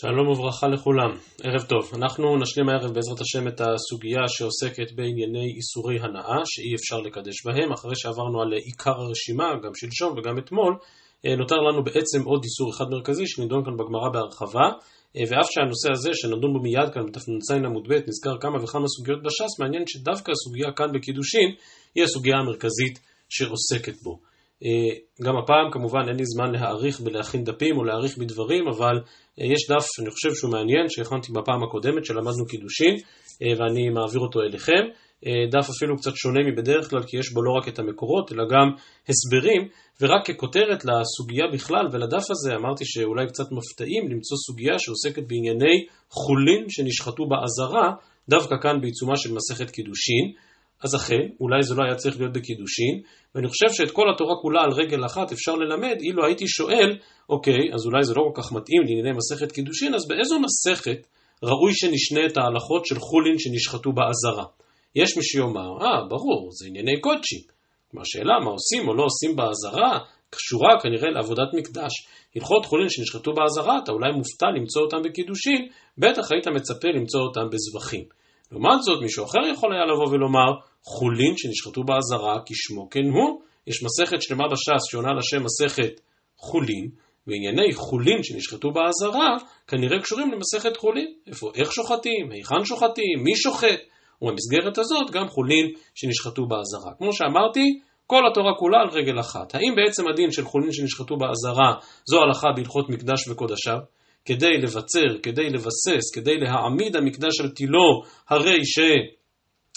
שלום וברכה לכולם, ערב טוב. אנחנו נשלים הערב בעזרת השם את הסוגיה שעוסקת בענייני איסורי הנאה שאי אפשר לקדש בהם, אחרי שעברנו על עיקר הרשימה, גם שלשום וגם אתמול, אה, נותר לנו בעצם עוד איסור אחד מרכזי שנדון כאן בגמרא בהרחבה, אה, ואף שהנושא הזה שנדון בו מיד כאן בתנ"צ עמוד ב' נזכר כמה וכמה סוגיות בש"ס, מעניין שדווקא הסוגיה כאן בקידושין היא הסוגיה המרכזית שעוסקת בו. אה, גם הפעם כמובן אין לי זמן להאריך בלהכין דפים או להאריך בדברים, אבל אה, יש דף, אני חושב שהוא מעניין, שהכנתי בפעם הקודמת, שלמדנו קידושין, אה, ואני מעביר אותו אליכם. דף אפילו קצת שונה מבדרך כלל, כי יש בו לא רק את המקורות, אלא גם הסברים, ורק ככותרת לסוגיה בכלל ולדף הזה, אמרתי שאולי קצת מפתעים למצוא סוגיה שעוסקת בענייני חולין שנשחטו באזהרה, דווקא כאן בעיצומה של מסכת קידושין. אז אכן, אולי זה לא היה צריך להיות בקידושין, ואני חושב שאת כל התורה כולה על רגל אחת אפשר ללמד, אילו הייתי שואל, אוקיי, אז אולי זה לא כל כך מתאים לענייני מסכת קידושין, אז באיזו מסכת ראוי שנשנה את ההלכות של חולין שנשחטו באזהרה? יש מי שיאמר, אה, ברור, זה ענייני קודשים. כלומר, השאלה מה עושים או לא עושים באזהרה, קשורה כנראה לעבודת מקדש. הלכות חולין שנשחטו באזהרה, אתה אולי מופתע למצוא אותם בקידושין, בטח היית מצפה למצוא אותם בזבחים. לעומת זאת, מישהו אחר יכול היה לבוא ולומר, חולין שנשחטו באזהרה, כשמו כן הוא. יש מסכת שלמה בש"ס שעונה לשם מסכת חולין, וענייני חולין שנשחטו באזהרה, כנראה קשורים למסכת חולין. איפה, איך שוחטים, היכן שוחטים, מי שוחט. ובמסגרת הזאת גם חולין שנשחטו באזהרה. כמו שאמרתי, כל התורה כולה על רגל אחת. האם בעצם הדין של חולין שנשחטו באזהרה זו הלכה בהלכות מקדש וקודשיו? כדי לבצר, כדי לבסס, כדי להעמיד המקדש על תילו, הרי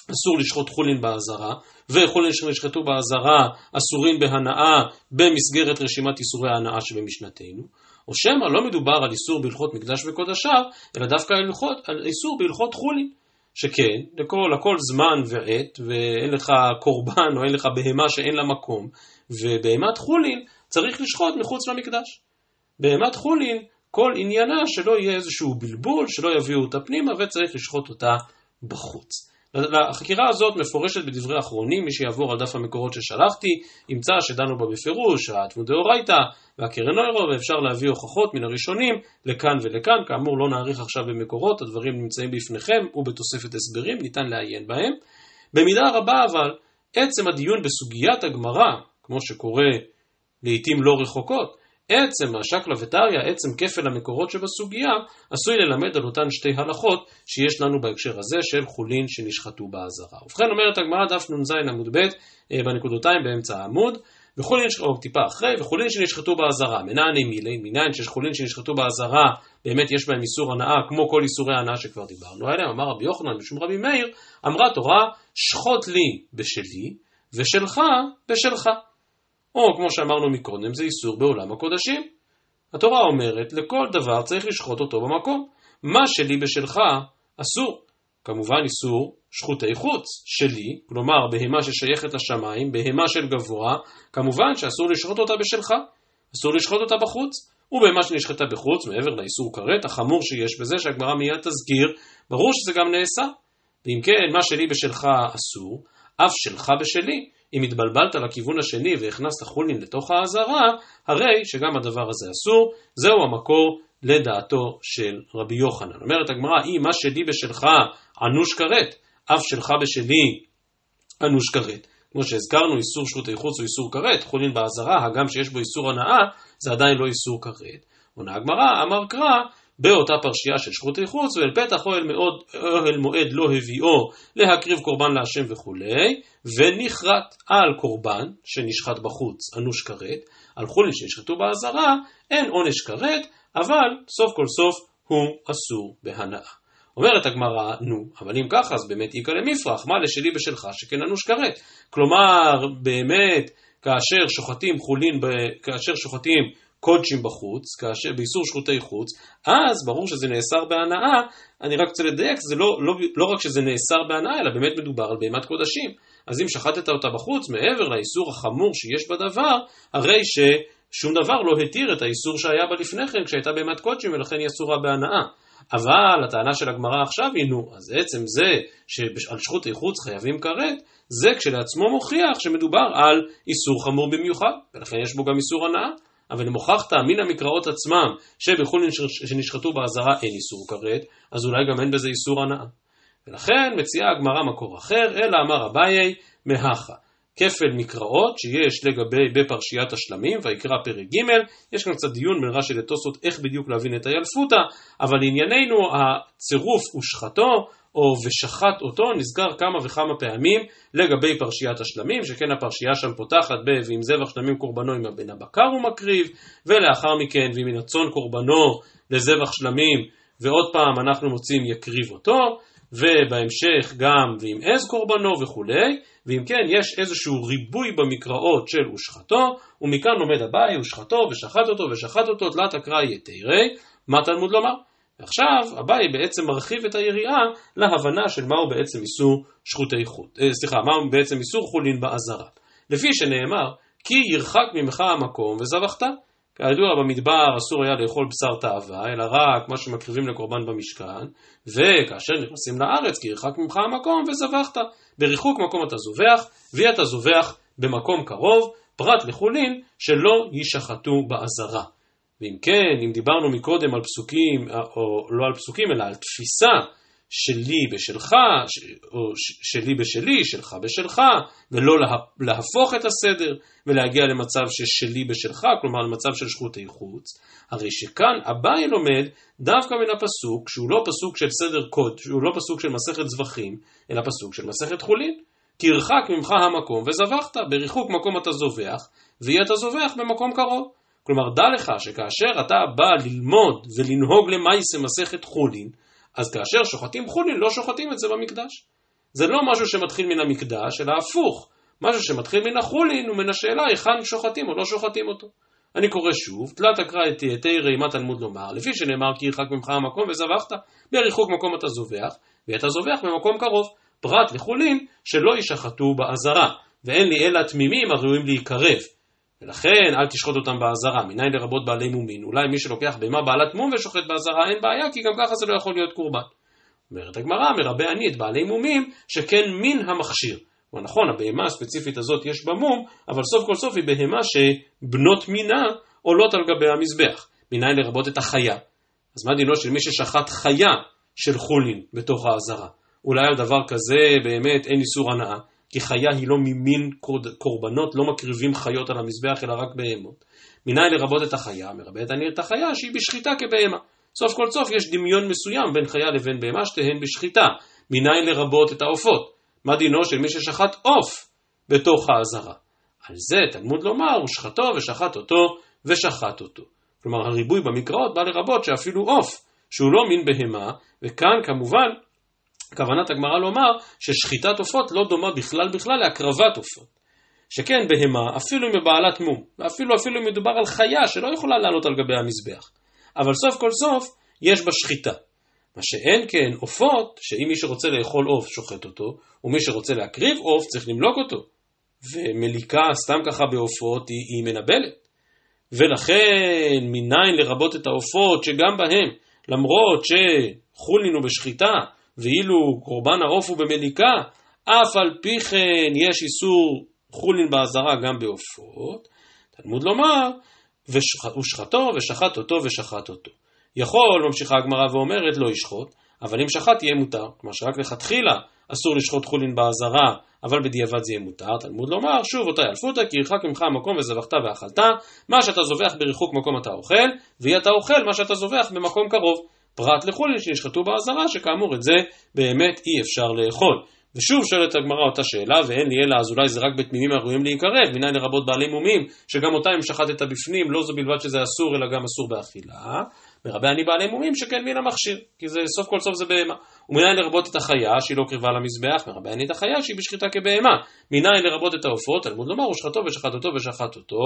שאסור לשחוט חולין באזהרה, וחולין שנשחטו באזהרה אסורים בהנאה במסגרת רשימת איסורי ההנאה שבמשנתנו, או שמא לא מדובר על איסור בהלכות מקדש וקודשיו, אלא דווקא על, הלכות, על איסור בהלכות חולין. שכן, לכל, לכל זמן ועת, ואין לך קורבן או אין לך בהמה שאין לה מקום, ובהמת חולין צריך לשחוט מחוץ למקדש. בהמת חולין כל עניינה שלא יהיה איזשהו בלבול, שלא יביאו אותה פנימה וצריך לשחוט אותה בחוץ. החקירה הזאת מפורשת בדברי אחרונים, מי שיעבור על דף המקורות ששלחתי, ימצא שדנו בה בפירוש, התמוד דאורייתא והקרן אוירו, ואפשר להביא הוכחות מן הראשונים לכאן ולכאן, כאמור לא נאריך עכשיו במקורות, הדברים נמצאים בפניכם ובתוספת הסברים, ניתן לעיין בהם. במידה רבה אבל, עצם הדיון בסוגיית הגמרא, כמו שקורה לעיתים לא רחוקות, עצם השקלא וטריא, עצם כפל המקורות שבסוגיה, עשוי ללמד על אותן שתי הלכות שיש לנו בהקשר הזה של חולין שנשחטו באזהרה. ובכן אומרת הגמרא דף נ"ז עמוד ב' אה, בנקודותיים באמצע העמוד, וחולין, או טיפה אחרי, וחולין שנשחטו באזהרה, מנעני מילי, מנין שיש חולין שנשחטו באזהרה, באמת יש בהם איסור הנאה, כמו כל איסורי הנאה שכבר דיברנו עליהם, אמר רבי יוחנן בשום רבי מאיר, אמרה תורה, שחוט לי בשלי, ושלך בשלך. או כמו שאמרנו מקודם, זה איסור בעולם הקודשים. התורה אומרת, לכל דבר צריך לשחוט אותו במקום. מה שלי בשלך אסור. כמובן איסור שחוטי חוץ שלי, כלומר בהמה ששייכת לשמיים, בהמה של גבוה, כמובן שאסור לשחוט אותה בשלך, אסור לשחוט אותה בחוץ. ובהמה שנשחטה בחוץ, מעבר לאיסור כרת, החמור שיש בזה, שהגמרא מיד תזכיר, ברור שזה גם נעשה. ואם כן, מה שלי בשלך אסור, אף שלך בשלי. אם התבלבלת לכיוון השני והכנסת חולין לתוך האזהרה, הרי שגם הדבר הזה אסור, זהו המקור לדעתו של רבי יוחנן. אומרת הגמרא, אם מה שלי בשלך אנוש כרת, אף שלך בשלי אנוש כרת. כמו שהזכרנו, איסור שרותי חוץ הוא איסור כרת, חולין באזהרה, הגם שיש בו איסור הנאה, זה עדיין לא איסור כרת. עונה הגמרא, אמר קרא, באותה פרשייה של שרותי חוץ, ואל פתח אוהל, מאוד, אוהל מועד לא הביאו להקריב קורבן להשם וכולי, ונכרת על קורבן שנשחט בחוץ, אנוש כרת, על חולין שנשחטו באזהרה, אין עונש כרת, אבל סוף כל סוף הוא אסור בהנאה. אומרת הגמרא, נו, אבל אם ככה, אז באמת איכא למפרח, מה לשלי בשלך שכן אנוש כרת? כלומר, באמת, כאשר שוחטים חולין, כאשר שוחטים קודשים בחוץ, כאשר, באיסור שחוטי חוץ, אז ברור שזה נאסר בהנאה, אני רק רוצה לדייק, זה לא, לא, לא רק שזה נאסר בהנאה, אלא באמת מדובר על בהמת קודשים. אז אם שחטת אותה בחוץ, מעבר לאיסור החמור שיש בדבר, הרי ששום דבר לא התיר את האיסור שהיה בה לפני כן, כשהייתה בהמת קודשים, ולכן היא אסורה בהנאה. אבל הטענה של הגמרא עכשיו היא, נו, אז עצם זה שעל שחוטי חוץ חייבים כרת, זה כשלעצמו מוכיח שמדובר על איסור חמור במיוחד, ולכן יש בו גם איסור הנאה. אבל אם הוכחת מן המקראות עצמם שבחולין שנשחטו באזהרה אין איסור כרת, אז אולי גם אין בזה איסור הנאה. ולכן מציעה הגמרא מקור אחר, אלא אמר אביי מהכה. כפל מקראות שיש לגבי בפרשיית השלמים, ויקרא פרק ג', יש כאן קצת דיון בין רש"י לתוספות איך בדיוק להבין את הילפותא, אבל לענייננו הצירוף ושחטו או ושחט אותו נזכר כמה וכמה פעמים לגבי פרשיית השלמים, שכן הפרשייה שם פותחת ב "ואם זבח שלמים קורבנו עם הבן הבקר הוא מקריב", ולאחר מכן "ואם מן הצאן קורבנו לזבח שלמים", ועוד פעם אנחנו מוצאים יקריב אותו, ובהמשך גם ואם עז קורבנו וכולי, ואם כן יש איזשהו ריבוי במקראות של ושחטו, ומכאן לומד אביי ושחטו ושחט אותו ושחט אותו תלת אקראי יתירי, מה תלמוד לומר? ועכשיו אביי בעצם מרחיב את היריעה להבנה של מהו בעצם איסור שחוטי חוט, אה, סליחה, מהו בעצם איסור חולין באזהרה. לפי שנאמר, כי ירחק ממך המקום וזבחת. כידוע במדבר אסור היה לאכול בשר תאווה, אלא רק מה שמקריבים לקורבן במשכן, וכאשר נכנסים לארץ כי ירחק ממך המקום וזבחת. בריחוק מקום אתה זובח, ואתה זובח במקום קרוב, פרט לחולין שלא יישחטו באזהרה. ואם כן, אם דיברנו מקודם על פסוקים, או לא על פסוקים, אלא על תפיסה שלי בשלך, או שלי בשלי, שלך בשלך, ולא להפוך את הסדר ולהגיע למצב ששלי בשלך, כלומר למצב של שחוטי חוץ, הרי שכאן אביי לומד דווקא מן הפסוק, שהוא לא פסוק של סדר קוד, שהוא לא פסוק של מסכת זבחים, אלא פסוק של מסכת חולין. כי ירחק ממך המקום וזבחת, בריחוק מקום אתה זובח, ויהיה אתה זובח במקום קרוב. כלומר, דע לך שכאשר אתה בא ללמוד ולנהוג למעשה מסכת חולין, אז כאשר שוחטים חולין, לא שוחטים את זה במקדש. זה לא משהו שמתחיל מן המקדש, אלא הפוך. משהו שמתחיל מן החולין ומן השאלה היכן שוחטים או לא שוחטים אותו. אני קורא שוב, תלת אקרא את תראה מה תלמוד לומר, לפי שנאמר כי ירחק ממך המקום וזבחת, בריחוק מקום אתה זובח, ואתה זובח במקום קרוב, פרט לחולין שלא ישחטו באזהרה, ואין לי אלא תמימים הראויים להיקרב. ולכן אל תשחוט אותם באזהרה, מניין לרבות בעלי מומין. אולי מי שלוקח בהמה בעלת מום ושוחט באזהרה אין בעיה, כי גם ככה זה לא יכול להיות קורבן. אומרת הגמרא, מרבה אני את בעלי מומים, שכן מין המכשיר. נכון, הבהמה הספציפית הזאת יש בה מום, אבל סוף כל סוף היא בהמה שבנות מינה עולות על גבי המזבח. מניין לרבות את החיה. אז מה דינו של מי ששחט חיה של חולין בתוך האזהרה? אולי על דבר כזה באמת אין איסור הנאה. כי חיה היא לא ממין קורבנות, לא מקריבים חיות על המזבח אלא רק בהמות. מניין לרבות את החיה, מרבה אני את החיה שהיא בשחיטה כבהמה. סוף כל סוף יש דמיון מסוים בין חיה לבין בהמה, שתיהן בשחיטה. מניין לרבות את העופות. מה דינו של מי ששחט עוף בתוך האזהרה? על זה תלמוד לומר, הוא שחטו ושחט אותו ושחט אותו. כלומר הריבוי במקראות בא לרבות שאפילו עוף, שהוא לא מין בהמה, וכאן כמובן כוונת הגמרא לומר ששחיטת עופות לא דומה בכלל בכלל להקרבת עופות. שכן בהמה, אפילו אם היא בעלת מום, ואפילו אפילו אם מדובר על חיה שלא יכולה לעלות על גבי המזבח, אבל סוף כל סוף יש בה שחיטה. מה שאין כן עופות, שאם מי שרוצה לאכול עוף שוחט אותו, ומי שרוצה להקריב עוף צריך למלוק אותו. ומליקה סתם ככה בעופות היא, היא מנבלת. ולכן מניין לרבות את העופות שגם בהם, למרות שחולין הוא בשחיטה, ואילו קורבן העוף הוא במליקה, אף על פי כן יש איסור חולין באזהרה גם בעופות, תלמוד לומר, ושחטו ושחט אותו ושחט אותו. יכול, ממשיכה הגמרא ואומרת, לא ישחוט, אבל אם שחט יהיה מותר. כלומר שרק לכתחילה אסור לשחוט חולין באזהרה, אבל בדיעבד זה יהיה מותר. תלמוד לומר, שוב אותה ילפותא, כי ירחק ממך המקום וזבחת ואכלת, מה שאתה זובח בריחוק מקום אתה אוכל, ויהיה אתה אוכל מה שאתה זובח במקום קרוב. פרט לחולין שנשחטו באזהרה, שכאמור את זה באמת אי אפשר לאכול. ושוב שואלת הגמרא אותה שאלה, ואין לי אלא אז אולי זה רק בתמימים הראויים להיקרב, מניין לרבות בעלי מומים, שגם אותם אם שחטת בפנים, לא זו בלבד שזה אסור, אלא גם אסור באכילה. מרבה אני בעלי מומים שכן מן המכשיר, כי זה סוף כל סוף זה בהמה. ומניין לרבות את החיה שהיא לא קרבה למזבח, מרבה אני את החיה שהיא בשחיטה כבהמה. מניין לרבות את העופות, תלמוד לומר, ושחטו ושחט אותו ושחט אותו.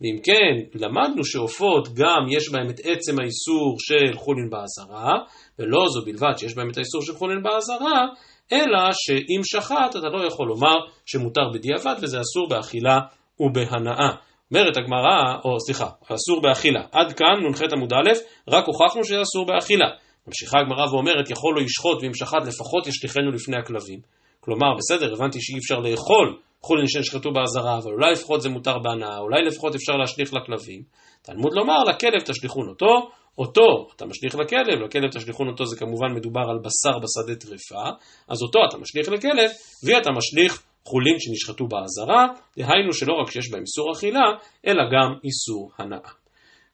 ואם כן, למדנו שעופות גם יש בהם את עצם האיסור של חולין באזהרה, ולא זו בלבד שיש בהם את האיסור של חולין באזהרה, אלא שאם שחט אתה לא יכול לומר שמותר בדיעבד וזה אסור באכילה ובהנאה. אומרת הגמרא, או סליחה, אסור באכילה. עד כאן נ"ח עמוד א', רק הוכחנו שזה אסור באכילה. ממשיכה הגמרא ואומרת, יכול לא ישחוט ואם שחט לפחות ישליכנו לפני הכלבים. כלומר, בסדר, הבנתי שאי אפשר לאכול חולין שנשחטו באזהרה, אבל אולי לפחות זה מותר בהנאה, אולי לפחות אפשר להשליך לכלבים. תלמוד לומר, לכלב תשליכון אותו, אותו אתה משליך לכלב, לכלב תשליכון אותו זה כמובן מדובר על בשר בשדה טרפה, אז אותו אתה משליך לכלב, ואתה משליך חולין שנשחטו באזהרה, דהיינו שלא רק שיש בהם איסור אכילה, אלא גם איסור הנאה.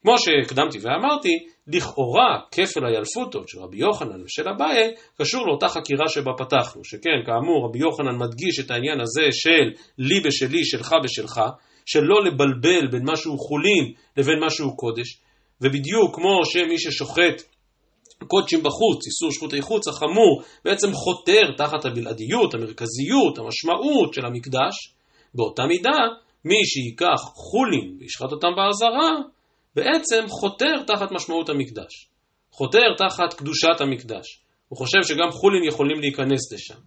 כמו שהקדמתי ואמרתי, לכאורה כפל הילפותות של רבי יוחנן ושל אביי קשור לאותה חקירה שבה פתחנו, שכן כאמור רבי יוחנן מדגיש את העניין הזה של לי בשלי, שלך בשלך, של לא לבלבל בין משהו חולין לבין משהו קודש, ובדיוק כמו שמי ששוחט קודשים בחוץ, איסור שחוטי חוץ החמור, בעצם חותר תחת הבלעדיות, המרכזיות, המשמעות של המקדש, באותה מידה, מי שייקח חולין וישחט אותם באזהרה, בעצם חותר תחת משמעות המקדש. חותר תחת קדושת המקדש. הוא חושב שגם חולין יכולים להיכנס לשם.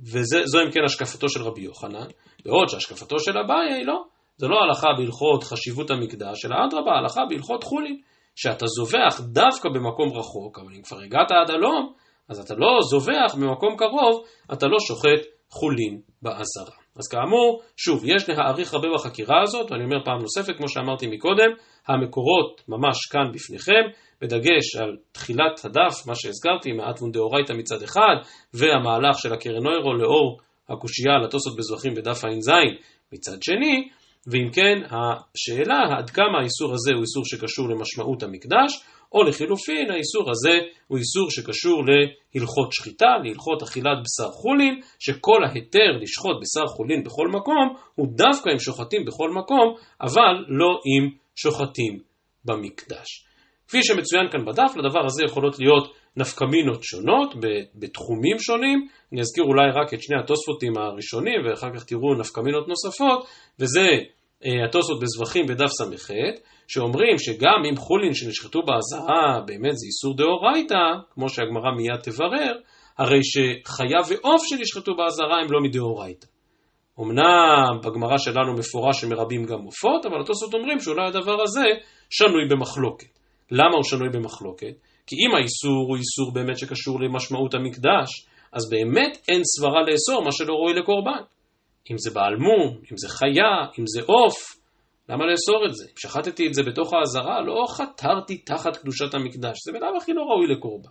וזו אם כן השקפתו של רבי יוחנן, בעוד שהשקפתו של אביי היא לא. זה לא הלכה בהלכות חשיבות המקדש, אלא אדרבה, הלכה בהלכות חולין. שאתה זובח דווקא במקום רחוק, אבל אם כבר הגעת עד הלום, אז אתה לא זובח במקום קרוב, אתה לא שוחט חולין באזהרה. אז כאמור, שוב, יש להעריך הרבה בחקירה הזאת, ואני אומר פעם נוספת, כמו שאמרתי מקודם, המקורות ממש כאן בפניכם, בדגש על תחילת הדף, מה שהזכרתי, מעט וונדאורייתא מצד אחד, והמהלך של הקרן נוירו לאור הקושייה על התוספות בזרחים בדף ע"ז מצד שני, ואם כן, השאלה עד כמה האיסור הזה הוא איסור שקשור למשמעות המקדש, או לחילופין, האיסור הזה הוא איסור שקשור להלכות שחיטה, להלכות אכילת בשר חולין, שכל ההיתר לשחוט בשר חולין בכל מקום, הוא דווקא אם שוחטים בכל מקום, אבל לא אם שוחטים במקדש. כפי שמצוין כאן בדף, לדבר הזה יכולות להיות נפקמינות שונות בתחומים שונים. אני אזכיר אולי רק את שני התוספותים הראשונים ואחר כך תראו נפקמינות נוספות, וזה התוספות בזבחים בדף ס"ח, שאומרים שגם אם חולין שנשחטו באזהרה באמת זה איסור דאורייתא, כמו שהגמרא מיד תברר, הרי שחיה ועוף שנשחטו באזהרה הם לא מדאורייתא. אמנם בגמרא שלנו מפורש שמרבים גם עופות, אבל התוספות אומרים שאולי הדבר הזה שנוי במחלוקת. למה הוא שנוי במחלוקת? כי אם האיסור הוא איסור באמת שקשור למשמעות המקדש, אז באמת אין סברה לאסור מה שלא ראוי לקורבן. אם זה בעל מום, אם זה חיה, אם זה עוף, למה לאסור את זה? אם שחטתי את זה בתוך האזהרה, לא חתרתי תחת קדושת המקדש, זה בלאו הכי לא ראוי לקורבן.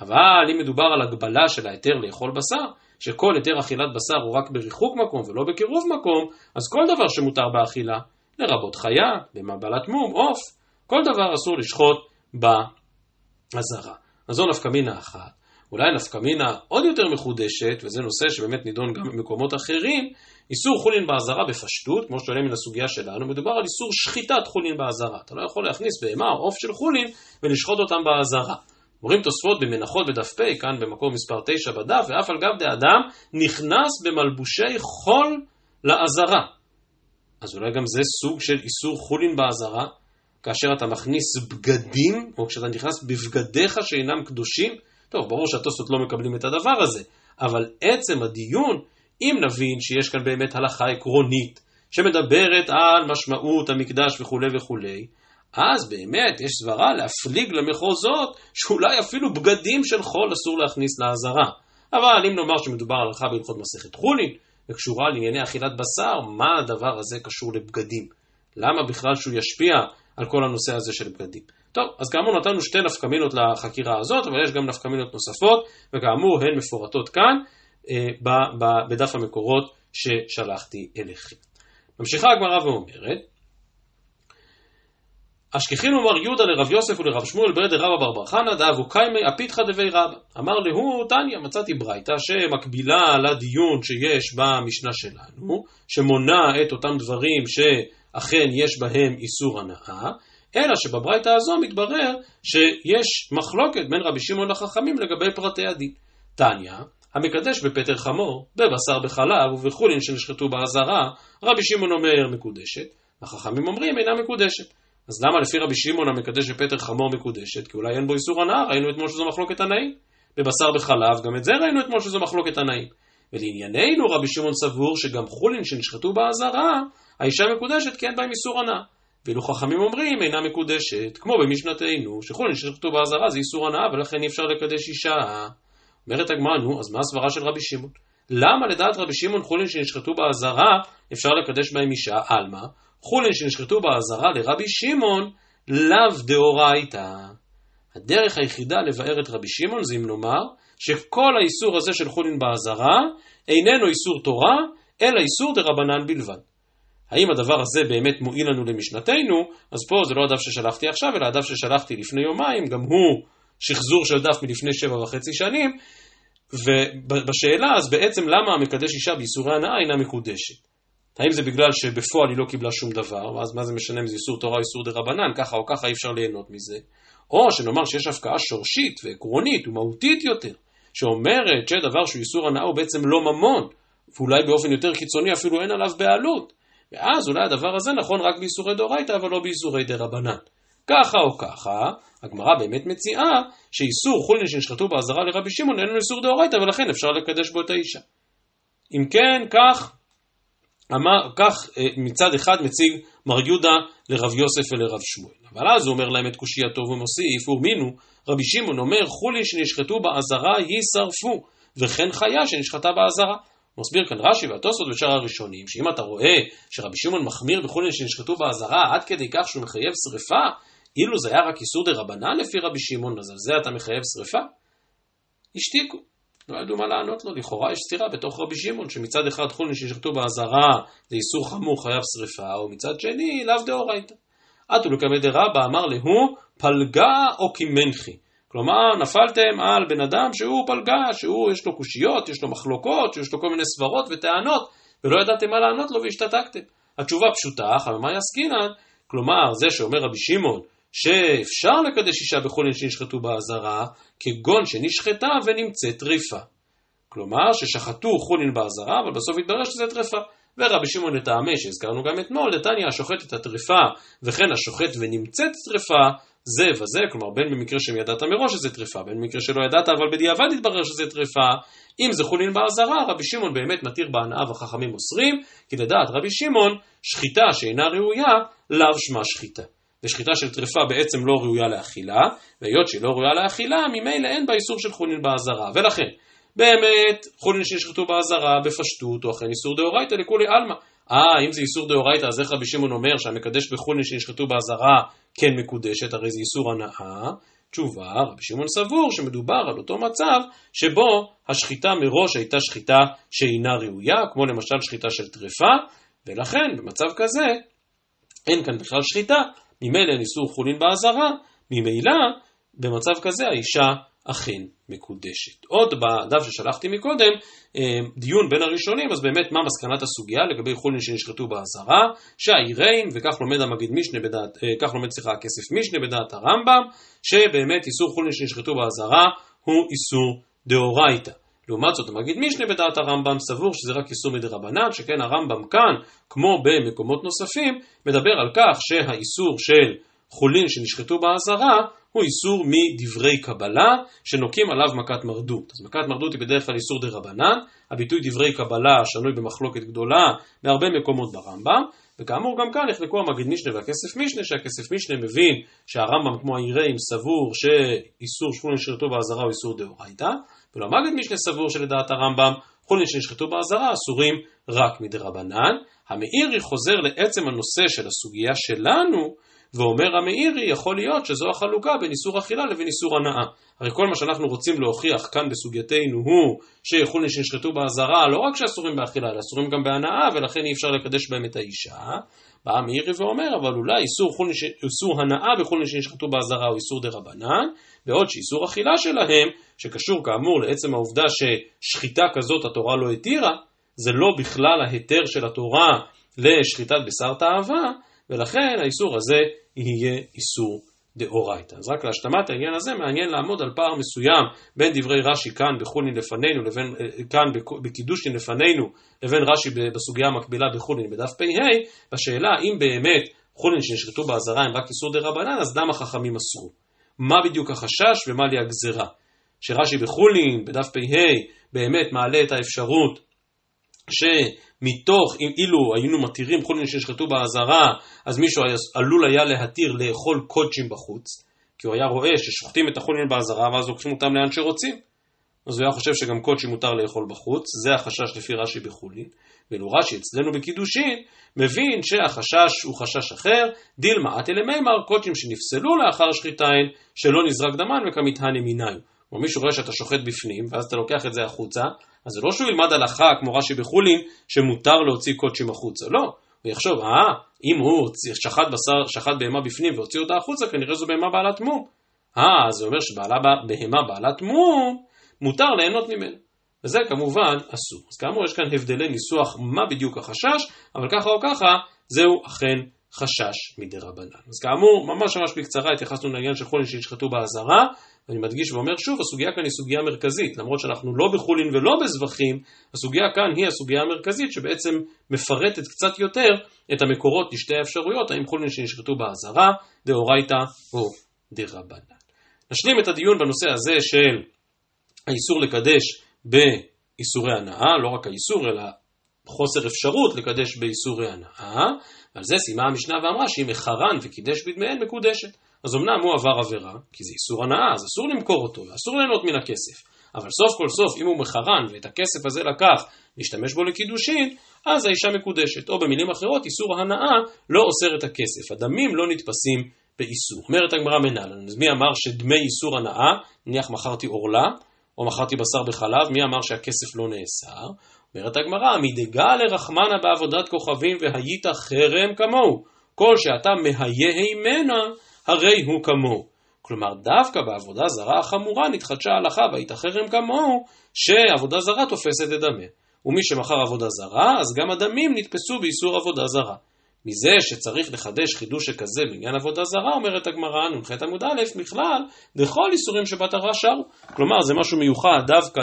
אבל אם מדובר על הגבלה של ההיתר לאכול בשר, שכל היתר אכילת בשר הוא רק בריחוק מקום ולא בקירוב מקום, אז כל דבר שמותר באכילה, לרבות חיה, במבלת מום, עוף, כל דבר אסור לשחוט באזהרה. אז זו נפקא מינה אחת. אולי נפקא מינה עוד יותר מחודשת, וזה נושא שבאמת נידון גם במקומות אחרים, איסור חולין באזהרה בפשטות, כמו שעולה מן הסוגיה שלנו, מדובר על איסור שחיטת חולין באזהרה. אתה לא יכול להכניס בהמה או עוף של חולין ולשחוט אותם באזהרה. אומרים תוספות במנחות בדף פ, כאן במקום מספר 9 בדף, ואף על גב דאדם נכנס במלבושי חול לאזהרה. אז אולי גם זה סוג של איסור חולין באזהרה, כאשר אתה מכניס בגדים, או כשאתה נכנס בבגדיך שאינם קדושים, טוב, ברור שהתוספות לא מקבלים את הדבר הזה, אבל עצם הדיון, אם נבין שיש כאן באמת הלכה עקרונית, שמדברת על משמעות המקדש וכולי וכולי, אז באמת יש סברה להפליג למחוזות שאולי אפילו בגדים של חול אסור להכניס לאזהרה. אבל אם נאמר שמדובר על הלכה בהלכות מסכת חולין, וקשורה לענייני אכילת בשר, מה הדבר הזה קשור לבגדים? למה בכלל שהוא ישפיע על כל הנושא הזה של בגדים? טוב, אז כאמור נתנו שתי נפקמינות לחקירה הזאת, אבל יש גם נפקמינות נוספות, וכאמור הן מפורטות כאן אה, בדף המקורות ששלחתי אליכם. ממשיכה הגמרא ואומרת, אשכחין אומר יהודה לרב יוסף ולרב שמואל ברד רבא בר בר חנא דאבו קיימי אפיתחא דבי רבא. אמר להו תניא מצאתי ברייתא שמקבילה לדיון שיש במשנה שלנו, שמונה את אותם דברים שאכן יש בהם איסור הנאה, אלא שבברייתא הזו מתברר שיש מחלוקת בין רבי שמעון לחכמים לגבי פרטי הדין. תניא, המקדש בפטר חמור, בבשר בחלב ובחולין שנשחטו באזהרה, רבי שמעון אומר מקודשת, החכמים אומרים אינה מקודשת. אז למה לפי רבי שמעון המקדש בפטר חמור מקודשת? כי אולי אין בו איסור הנאה, ראינו אתמול שזו מחלוקת הנאים. בבשר בחלב, גם את זה ראינו אתמול שזו מחלוקת הנאים. ולענייננו רבי שמעון סבור שגם חולין שנשחטו באזהרה, האישה מקודשת כי אין בהם איסור הנאה. ואילו חכמים אומרים אינה מקודשת, כמו במשנתנו, שחולין שנשחטו באזהרה זה איסור הנאה ולכן אי אפשר לקדש אישה. אומרת הגמרא, נו, אז מה הסברה של רבי שמעון? למה לדעת רבי שמעון חולין שנשחטו באזהרה אפשר לקדש בהם אישה? עלמא, חולין שנשחטו באזהרה לרבי שמעון, לאו דאורייתא. הדרך היחידה לבאר את רבי שמעון זה אם נאמר שכל האיסור הזה של חולין באזהרה איננו איסור תורה, אלא איסור דרבנן בלבד. האם הדבר הזה באמת מועיל לנו למשנתנו, אז פה זה לא הדף ששלחתי עכשיו, אלא הדף ששלחתי לפני יומיים, גם הוא שחזור של דף מלפני שבע וחצי שנים, ובשאלה אז בעצם למה המקדש אישה באיסורי הנאה אינה מקודשת? האם זה בגלל שבפועל היא לא קיבלה שום דבר, ואז מה זה משנה אם זה איסור תורה או איסור דה רבנן, ככה או ככה אי אפשר ליהנות מזה, או שנאמר שיש הפקעה שורשית ועקרונית ומהותית יותר, שאומרת שדבר שהוא איסור הנאה הוא בעצם לא ממון, ואולי באופן יותר קיצוני אפילו אין עליו בעלות, ואז אולי הדבר הזה נכון רק באיסורי דאורייתא אבל לא באיסורי דה רבנן. ככה או ככה, הגמרא באמת מציעה שאיסור חולין שנשחטו באזהרה לרבי שמעון איננו איסור דאורייתא ולכן אפשר לקדש בו את האישה. אם כן, כך, אמר, כך אה, מצד אחד מציג מר יהודה לרב יוסף ולרב שמואל. אבל אז הוא אומר להם את קושייתו ומוסיף, ורמינו, רבי שמעון אומר חולין שנשחטו באזהרה יישרפו, וכן חיה שנשחטה באזהרה. מסביר כאן רש"י והתוספות ושאר הראשונים, שאם אתה רואה שרבי שמעון מחמיר בחולין שנשחטו באזהרה עד כדי כך שהוא מחייב שרפה, אילו זה היה רק איסור דה רבנן לפי רבי שמעון, אז על זה אתה מחייב שרפה? השתיקו. לא ידעו מה לענות לו, לכאורה יש סתירה בתוך רבי שמעון, שמצד אחד חולין שנשחטו באזהרה זה איסור חמור חייב שרפה, ומצד שני לאו דאורייתא. עטו לקמא דרבא אמר להו פלגה או קימנחי. כלומר, נפלתם על בן אדם שהוא פלגה, שהוא יש לו קושיות, יש לו מחלוקות, שיש לו כל מיני סברות וטענות, ולא ידעתם מה לענות לו והשתתקתם. התשובה פשוטה, חממה יסקינן, כלומר, זה שאומר רבי שמעון, שאפשר לקדש אישה בחולין שנשחטו באזהרה, כגון שנשחטה ונמצאת טריפה. כלומר, ששחטו חולין באזהרה, אבל בסוף התברר שזה טרפה. ורבי שמעון לטעמי, שהזכרנו גם אתמול, דתניא השוחט את הטרפה, וכן השוחט ונמצאת טרפה, זה וזה, כלומר בין במקרה שידעת מראש שזה טרפה, בין במקרה שלא ידעת אבל בדיעבד התברר שזה טרפה, אם זה חולין באזהרה, רבי שמעון באמת מתיר בהנאה והחכמים אוסרים, כי לדעת רבי שמעון, שחיטה שאינה ראויה, לאו שמה שחיטה. ושחיטה של טרפה בעצם לא ראויה לאכילה, והיות שהיא לא ראויה לאכילה, ממילא אין בה איסור של חולין באזהרה. ולכן, באמת, חולין שנשחטו באזהרה, בפשטות, או אכן איסור דאורייתא לכולי עלמא. אה, אם זה איסור דאורייתא, אז איך רבי שמעון אומר שהמקדש בחולין שנשחטו באזהרה כן מקודשת, הרי זה איסור הנאה? תשובה, רבי שמעון סבור שמדובר על אותו מצב שבו השחיטה מראש הייתה שחיטה שאינה ראויה, כמו למשל שחיטה של טרפה, ולכן במצב כזה אין כאן בכלל שחיטה, ממילא אין איסור חולין באזהרה, ממילא במצב כזה האישה אכן מקודשת. עוד בדף ששלחתי מקודם, אה, דיון בין הראשונים, אז באמת מה מסקנת הסוגיה לגבי חולין שנשחטו באזהרה, שהאיראים, וכך לומד המגיד משנה בדעת, אה, כך לומד סליחה הכסף משנה בדעת הרמב"ם, שבאמת איסור חולין שנשחטו באזהרה הוא איסור דאורייתא. לעומת זאת המגיד משנה בדעת הרמב"ם סבור שזה רק איסור מדי רבנן, שכן הרמב"ם כאן, כמו במקומות נוספים, מדבר על כך שהאיסור של חולין שנשחטו באזהרה הוא איסור מדברי קבלה שנוקים עליו מכת מרדות. אז מכת מרדות היא בדרך כלל איסור דה רבנן, הביטוי דברי קבלה שנוי במחלוקת גדולה בהרבה מקומות ברמב"ם, וכאמור גם כאן נחלקו המגיד משנה והכסף משנה, שהכסף משנה מבין שהרמב"ם כמו העיראים סבור שאיסור שחולין שנשחטו באזהרה הוא איסור דאורייתא, ולא המגיד משנה סבור שלדעת הרמב"ם חולין שנשחטו באזהרה אסורים רק מדרבנן. המאירי חוזר לעצם הנושא של הסוגיה שלנו ואומר המאירי, יכול להיות שזו החלוקה בין איסור אכילה לבין איסור הנאה. הרי כל מה שאנחנו רוצים להוכיח כאן בסוגייתנו הוא שיכולנו שנשחטו באזהרה, לא רק שאסורים באכילה, אלא אסורים גם בהנאה, ולכן אי אפשר לקדש בהם את האישה. בא המאירי ואומר, אבל אולי איסור, איסור הנאה בחולין שנשחטו באזהרה הוא איסור דה רבנן, בעוד שאיסור אכילה שלהם, שקשור כאמור לעצם העובדה ששחיטה כזאת התורה לא התירה, זה לא בכלל ההיתר של התורה לשחיטת בשר תאווה, ולכן האיסור הזה יהיה איסור דאורייתא. אז רק להשלמת העניין הזה מעניין לעמוד על פער מסוים בין דברי רש"י כאן בחולין לפנינו, לבין, אה, כאן בקידושין לפנינו, לבין רש"י בסוגיה המקבילה בחולין בדף פ"ה, בשאלה האם באמת חולין שנשחטו באזהרה הם רק איסור דרבנן, אז דם החכמים אסרו. מה בדיוק החשש ומה לי הגזרה? שרש"י בחולין, בדף פ"ה, באמת מעלה את האפשרות שמתוך, אילו היינו מתירים חולין שנשחטו באזהרה, אז מישהו היה, עלול היה להתיר לאכול קודשים בחוץ, כי הוא היה רואה ששוחטים את החולין באזהרה ואז לוקחים אותם לאן שרוצים. אז הוא היה חושב שגם קודשי מותר לאכול בחוץ, זה החשש לפי רש"י בחולין. ואילו רש"י אצלנו בקידושין, מבין שהחשש הוא חשש אחר, דילמה אתי למימר, קודשים שנפסלו לאחר שחיטהן, שלא נזרק דמן וכמתהני מיניים. כלומר מישהו רואה שאתה שוחט בפנים, ואז אתה לוקח את זה החוצה, אז זה לא שהוא ילמד הלכה כמו רש"י בחולין, שמותר להוציא קודשים החוצה, לא. הוא יחשוב, אה, אם הוא שחט בשר, שחט בהמה בפנים והוציא אותה החוצה, כנראה זו בהמה בעלת מום. אה, זה אומר שבהמה בעלת מום, מותר ליהנות ממנו. וזה כמובן אסור. אז כאמור יש כאן הבדלי ניסוח מה בדיוק החשש, אבל ככה או ככה, זהו אכן חשש מדי רבנן. אז כאמור, ממש ממש בקצרה התייחסנו לעניין של חולין שנשחטו באזהרה, ואני מדגיש ואומר שוב, הסוגיה כאן היא סוגיה מרכזית, למרות שאנחנו לא בחולין ולא בזבחים, הסוגיה כאן היא הסוגיה המרכזית שבעצם מפרטת קצת יותר את המקורות לשתי האפשרויות, האם חולין שנשחטו באזהרה, דאורייתא או דרבנן. נשלים את הדיון בנושא הזה של האיסור לקדש באיסורי הנאה, לא רק האיסור אלא חוסר אפשרות לקדש באיסורי הנאה, ועל זה סיימה המשנה ואמרה שאם החרן וקידש בדמיהן מקודשת. אז אמנם הוא עבר עבירה, כי זה איסור הנאה, אז אסור למכור אותו, ואסור ליהנות מן הכסף. אבל סוף כל סוף, אם הוא מחרן ואת הכסף הזה לקח להשתמש בו לקידושין, אז האישה מקודשת. או במילים אחרות, איסור הנאה לא אוסר את הכסף. הדמים לא נתפסים באיסור. אומרת הגמרא מנהלן, אז מי אמר שדמי איסור הנאה, נניח מכרתי עורלה, או מכרתי בשר בחלב, מי אמר שהכסף לא נאסר? אומרת הגמרא, מדגה לרחמנה בעבודת כוכבים והיית חרם כמוהו. כל שאתה מהיה הימנה, הרי הוא כמוהו. כלומר, דווקא בעבודה זרה החמורה נתחדשה ההלכה והיית חרם כמוהו, שעבודה זרה תופסת את דמיה. ומי שמכר עבודה זרה, אז גם הדמים נתפסו באיסור עבודה זרה. מזה שצריך לחדש חידוש שכזה בעניין עבודה זרה, אומרת הגמרא, נ"ח עמוד א', בכלל, לכל איסורים שבתורה שרו. כלומר, זה משהו מיוחד דווקא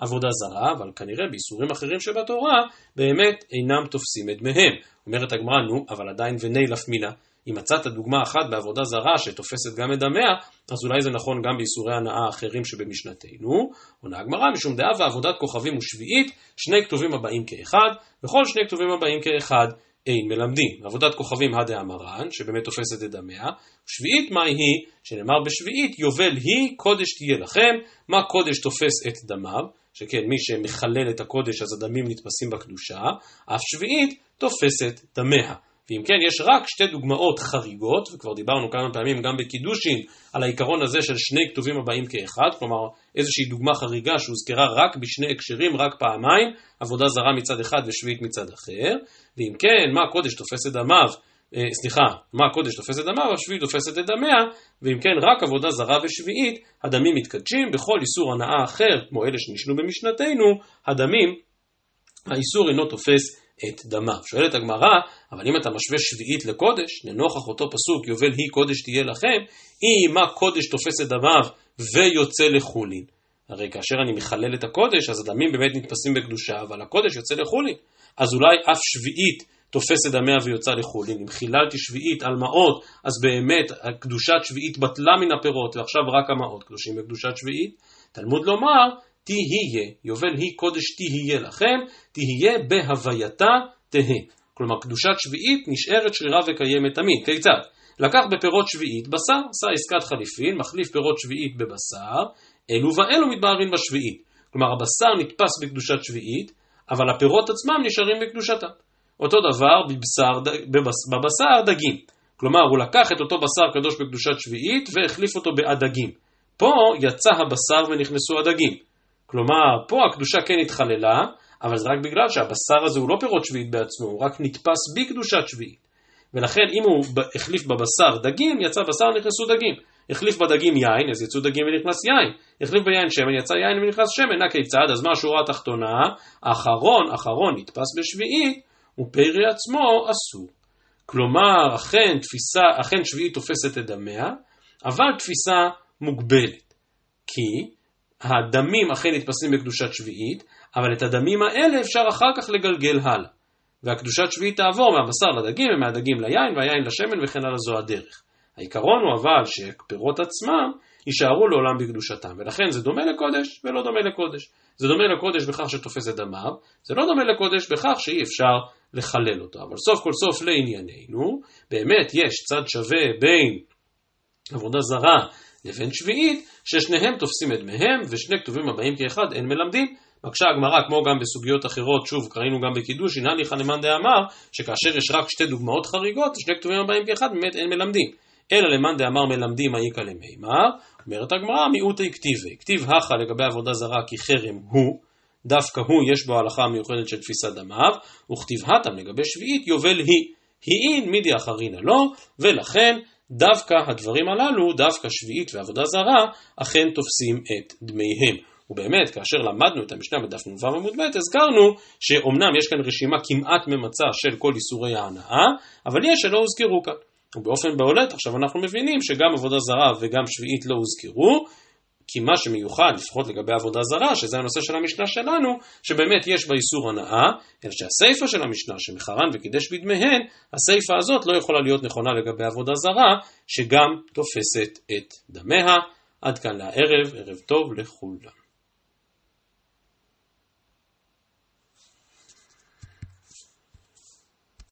לעבודה זרה, אבל כנראה באיסורים אחרים שבתורה, באמת אינם תופסים את דמיהם. אומרת הגמרא, נו, אבל עדיין ונילף מינה. אם מצאת דוגמה אחת בעבודה זרה שתופסת גם את דמיה, אז אולי זה נכון גם באיסורי הנאה האחרים שבמשנתנו. עונה הגמרא, משום דעה ועבודת כוכבים ושביעית, שני כתובים הבאים כאחד, וכל שני כתובים הבאים כאחד. אין מלמדים. עבודת כוכבים הדעה מרן, שבאמת תופסת את דמיה, שביעית מהי היא, שנאמר בשביעית, יובל היא, קודש תהיה לכם, מה קודש תופס את דמיו, שכן מי שמחלל את הקודש אז הדמים נתפסים בקדושה, אף שביעית תופסת דמיה. ואם כן, יש רק שתי דוגמאות חריגות, וכבר דיברנו כמה פעמים גם בקידושין על העיקרון הזה של שני כתובים הבאים כאחד, כלומר איזושהי דוגמה חריגה שהוזכרה רק בשני הקשרים, רק פעמיים, עבודה זרה מצד אחד ושביעית מצד אחר, ואם כן, מה הקודש תופס את דמיו, סליחה, מה הקודש תופס את דמיו, השביעית תופסת את דמיה, ואם כן, רק עבודה זרה ושביעית, הדמים מתקדשים, בכל איסור הנאה אחר, כמו אלה שנשנו במשנתנו, הדמים, האיסור אינו תופס את דמיו. שואלת הגמרא, אבל אם אתה משווה שביעית לקודש, לנוכח אותו פסוק, יובל היא קודש תהיה לכם, אם מה קודש תופס את דמיו ויוצא לחולין. הרי כאשר אני מחלל את הקודש, אז הדמים באמת נתפסים בקדושה, אבל הקודש יוצא לחולין. אז אולי אף שביעית תופס את דמיה ויוצא לחולין. אם חיללתי שביעית על מעות, אז באמת קדושת שביעית בטלה מן הפירות, ועכשיו רק המעות קדושים בקדושת שביעית. תלמוד לומר, תהיה, יובל היא קודש תהיה לכם, תהיה בהווייתה תהא. כלומר, קדושת שביעית נשארת שרירה וקיימת תמיד. כיצד? לקח בפירות שביעית בשר, עשה עסקת חליפין, מחליף פירות שביעית בבשר, אלו ואלו מתבהרים בשביעית. כלומר, הבשר נתפס בקדושת שביעית, אבל הפירות עצמם נשארים בקדושתה. אותו דבר בבשר, בבשר דגים. כלומר, הוא לקח את אותו בשר קדוש בקדושת שביעית והחליף אותו בהדגים. פה יצא הבשר ונכנסו הדגים. כלומר, פה הקדושה כן התחללה, אבל זה רק בגלל שהבשר הזה הוא לא פירות שביעית בעצמו, הוא רק נתפס בקדושת שביעית. ולכן אם הוא החליף בבשר דגים, יצא בשר נכנסו דגים. החליף בדגים יין, אז יצאו דגים ונכנס יין. החליף ביין שמן, יצא יין ונכנס שמן. הכיצד? אז מה השורה התחתונה? אחרון, אחרון נתפס בשביעית, ופרי עצמו אסור. כלומר, אכן, תפיסה, אכן שביעית תופסת את דמיה, אבל תפיסה מוגבלת. כי הדמים אכן נתפסים בקדושת שביעית, אבל את הדמים האלה אפשר אחר כך לגלגל הלאה. והקדושת שביעית תעבור מהבשר לדגים ומהדגים ליין והיין לשמן וכן הלאה זו הדרך. העיקרון הוא אבל שפירות עצמם יישארו לעולם בקדושתם, ולכן זה דומה לקודש ולא דומה לקודש. זה דומה לקודש בכך שתופס את דמיו, זה לא דומה לקודש בכך שאי אפשר לחלל אותו. אבל סוף כל סוף לענייננו, באמת יש צד שווה בין עבודה זרה לבין שביעית, ששניהם תופסים את דמיהם, ושני כתובים הבאים כאחד אין מלמדים. מקשה הגמרא, כמו גם בסוגיות אחרות, שוב, קראינו גם בקידוש, הנה לי חנמן דאמר, שכאשר יש רק שתי דוגמאות חריגות, שני כתובים הבאים כאחד, באמת אין מלמדים. אלא למאן דאמר מלמדים האיכא למימר, אומרת הגמרא, מיעוטי כתיבי. כתיב הכא לגבי עבודה זרה כי חרם הוא, דווקא הוא יש בו ההלכה המיוחדת של תפיסת דמיו, וכתיב התם לגבי שביעית יובל היא. היא מידי אחרינא לא, ולכן דווקא הדברים הללו, דווקא שביעית ועבודה זרה, אכן תופסים את דמיהם. ובאמת, כאשר למדנו את המשנה בדף נ"ו עמוד ב', הזכרנו שאומנם יש כאן רשימה כמעט ממצה של כל איסורי ההנאה, אבל יש שלא הוזכרו כאן. ובאופן בולט עכשיו אנחנו מבינים שגם עבודה זרה וגם שביעית לא הוזכרו, כי מה שמיוחד, לפחות לגבי עבודה זרה, שזה הנושא של המשנה שלנו, שבאמת יש בה איסור הנאה, אלא שהסיפא של המשנה, שמחרן וקידש בדמיהן, הסיפא הזאת לא יכולה להיות נכונה לגבי עבודה זרה, שגם תופסת את דמיה. עד כאן לערב, ערב טוב לכולם.